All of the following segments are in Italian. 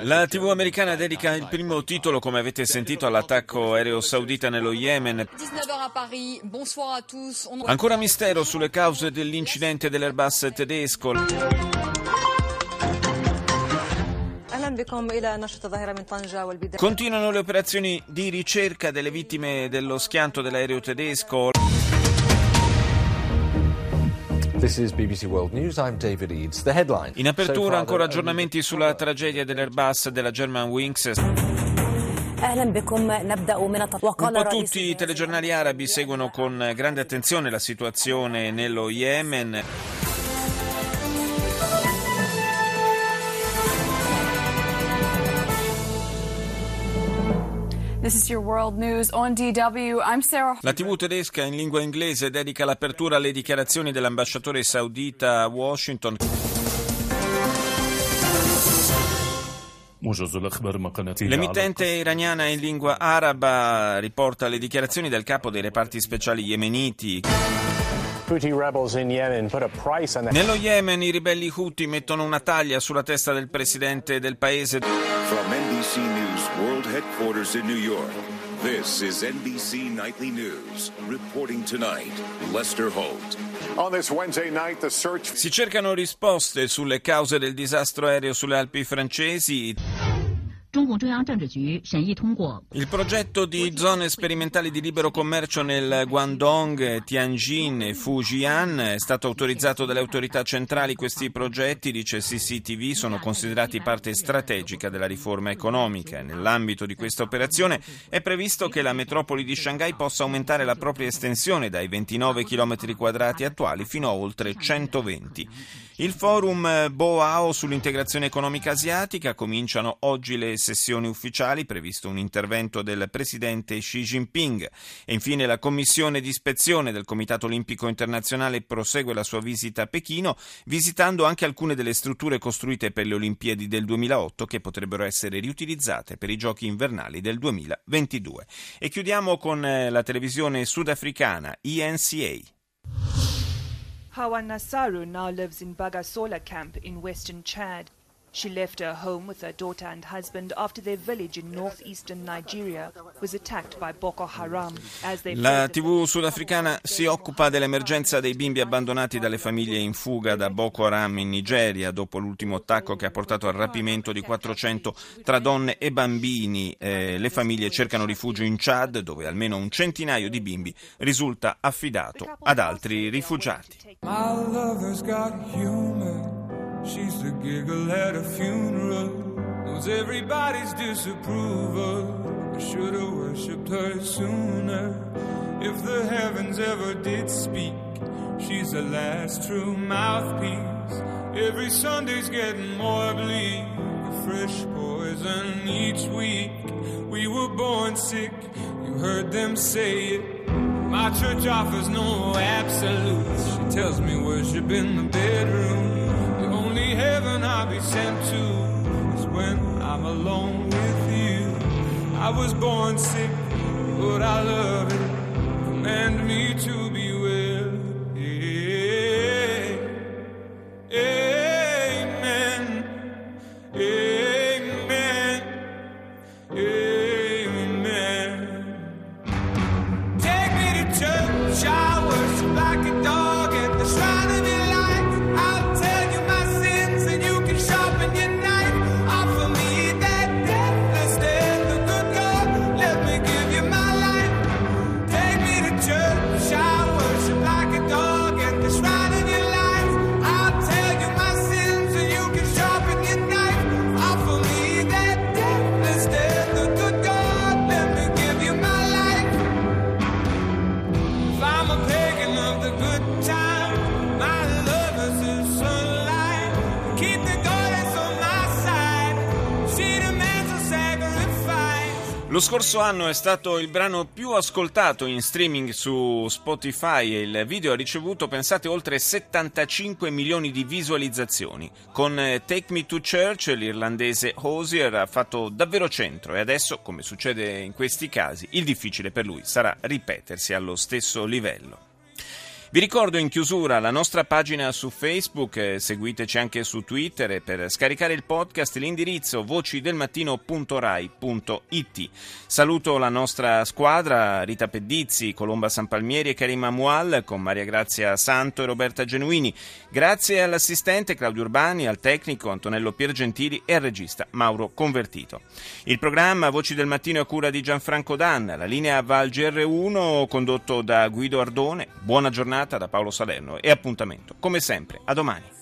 La TV americana dedica il primo titolo, come avete sentito, all'attacco aereo saudita nello Yemen. Ancora mistero sulle cause dell'incidente dell'Airbus tedesco. Continuano le operazioni di ricerca delle vittime dello schianto dell'aereo tedesco. In apertura ancora aggiornamenti sulla tragedia dell'Airbus della German Wings. Un po' tutti i telegiornali arabi seguono con grande attenzione la situazione nello Yemen. La TV tedesca in lingua inglese dedica l'apertura alle dichiarazioni dell'ambasciatore saudita a Washington. L'emittente iraniana in lingua araba riporta le dichiarazioni del capo dei reparti speciali yemeniti. Nello Yemen i ribelli Houthi mettono una taglia sulla testa del presidente del paese. From NBC News World Headquarters in New York, this is NBC Nightly News. Reporting tonight, Lester Holt. On this Wednesday night, the search... Si cercano risposte sulle cause del disastro aereo sulle Alpi francesi. Il progetto di zone sperimentali di libero commercio nel Guangdong, Tianjin e Fujian è stato autorizzato dalle autorità centrali. Questi progetti, dice CCTV, sono considerati parte strategica della riforma economica. Nell'ambito di questa operazione è previsto che la metropoli di Shanghai possa aumentare la propria estensione dai 29 km quadrati attuali fino a oltre 120. Il forum Boao sull'integrazione economica asiatica cominciano oggi le sessioni ufficiali, previsto un intervento del presidente Xi Jinping. E infine la commissione di ispezione del Comitato Olimpico Internazionale prosegue la sua visita a Pechino, visitando anche alcune delle strutture costruite per le Olimpiadi del 2008 che potrebbero essere riutilizzate per i giochi invernali del 2022. E chiudiamo con la televisione sudafricana ENCA. Hawa Nasaru now lives in Bagasola camp in western Chad. She left her home with her daughter and husband after their village in northeastern Nigeria was attacked by Boko Haram. La TV sudafricana si occupa dell'emergenza dei bimbi abbandonati dalle famiglie in fuga da Boko Haram in Nigeria dopo l'ultimo attacco che ha portato al rapimento di 400 tra donne e bambini. Eh, le famiglie cercano rifugio in Chad dove almeno un centinaio di bimbi risulta affidato ad altri rifugiati. She's the giggle at a funeral, knows everybody's disapproval. I should have worshipped her sooner. If the heavens ever did speak, she's the last true mouthpiece. Every Sunday's getting more bleak, a fresh poison each week. We were born sick, you heard them say it. My church offers no absolutes. She tells me worship in the bedroom heaven I'll be sent to is when I'm alone with you. I was born sick, but I love it. Command me to Lo scorso anno è stato il brano più ascoltato in streaming su Spotify e il video ha ricevuto, pensate, oltre 75 milioni di visualizzazioni. Con eh, Take Me to Church l'irlandese Hosier ha fatto davvero centro e adesso, come succede in questi casi, il difficile per lui sarà ripetersi allo stesso livello. Vi ricordo in chiusura la nostra pagina su Facebook, eh, seguiteci anche su Twitter e per scaricare il podcast l'indirizzo vocidelmattino.rai.it. Saluto la nostra squadra, Rita Pedizzi, Colomba Sanpalmieri e Karima Mual con Maria Grazia Santo e Roberta Genuini. Grazie all'assistente Claudio Urbani, al tecnico Antonello Piergentili e al regista Mauro Convertito. Il programma Voci del Mattino a cura di Gianfranco Danna, la linea Val GR1 condotto da Guido Ardone. Buona giornata da Paolo Salerno e appuntamento, come sempre, a domani.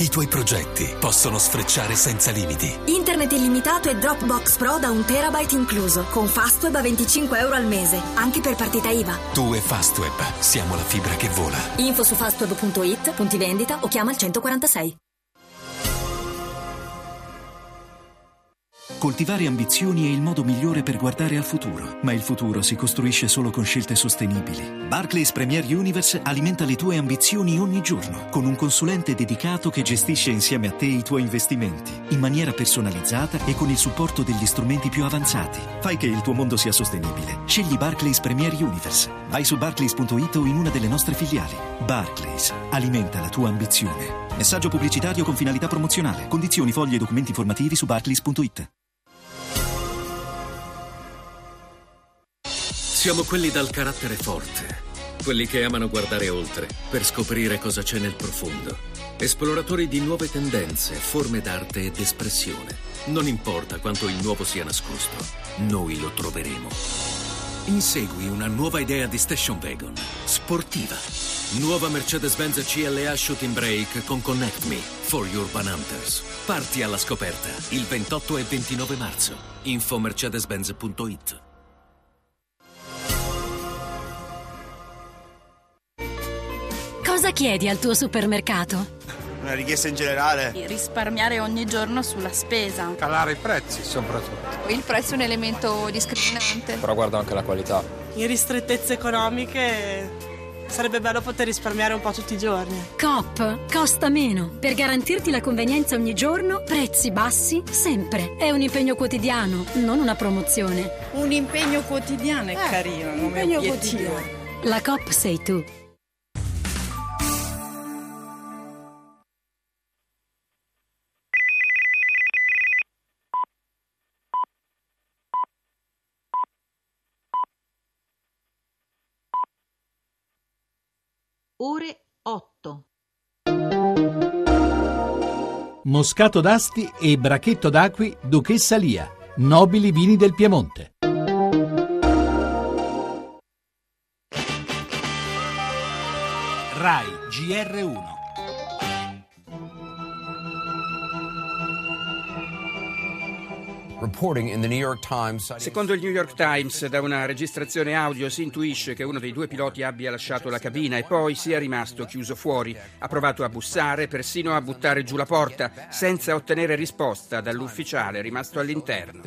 I tuoi progetti possono sfrecciare senza limiti. Internet illimitato e Dropbox Pro da un terabyte incluso, con Fastweb a 25 euro al mese, anche per partita IVA. Tu e Fastweb, siamo la fibra che vola. Info su fastweb.it, punti vendita o chiama il 146. Coltivare ambizioni è il modo migliore per guardare al futuro, ma il futuro si costruisce solo con scelte sostenibili. Barclays Premier Universe alimenta le tue ambizioni ogni giorno, con un consulente dedicato che gestisce insieme a te i tuoi investimenti, in maniera personalizzata e con il supporto degli strumenti più avanzati. Fai che il tuo mondo sia sostenibile. Scegli Barclays Premier Universe. Vai su barclays.it o in una delle nostre filiali. Barclays alimenta la tua ambizione. Messaggio pubblicitario con finalità promozionale. Condizioni, fogli e documenti informativi su barclays.it. Siamo quelli dal carattere forte, quelli che amano guardare oltre per scoprire cosa c'è nel profondo. Esploratori di nuove tendenze, forme d'arte ed espressione. Non importa quanto il nuovo sia nascosto, noi lo troveremo. Insegui una nuova idea di station wagon, sportiva. Nuova Mercedes-Benz CLA Shooting Brake con Connect Me for Urban Hunters. Parti alla scoperta il 28 e 29 marzo. Info mercedes-benz.it Cosa chiedi al tuo supermercato? Una richiesta in generale. Risparmiare ogni giorno sulla spesa. Calare i prezzi soprattutto. Il prezzo è un elemento discriminante. Però guardo anche la qualità. In ristrettezze economiche sarebbe bello poter risparmiare un po' tutti i giorni. Coop costa meno. Per garantirti la convenienza ogni giorno, prezzi bassi sempre. È un impegno quotidiano, non una promozione. Un impegno quotidiano è eh, carino, un impegno quotidiano. La Coop sei tu. Ore 8. Moscato d'Asti e Brachetto d'Acqui Duchessa Lia, nobili vini del Piemonte. RAI GR1 Secondo il New York Times, da una registrazione audio si intuisce che uno dei due piloti abbia lasciato la cabina e poi sia rimasto chiuso fuori. Ha provato a bussare, persino a buttare giù la porta, senza ottenere risposta dall'ufficiale rimasto all'interno.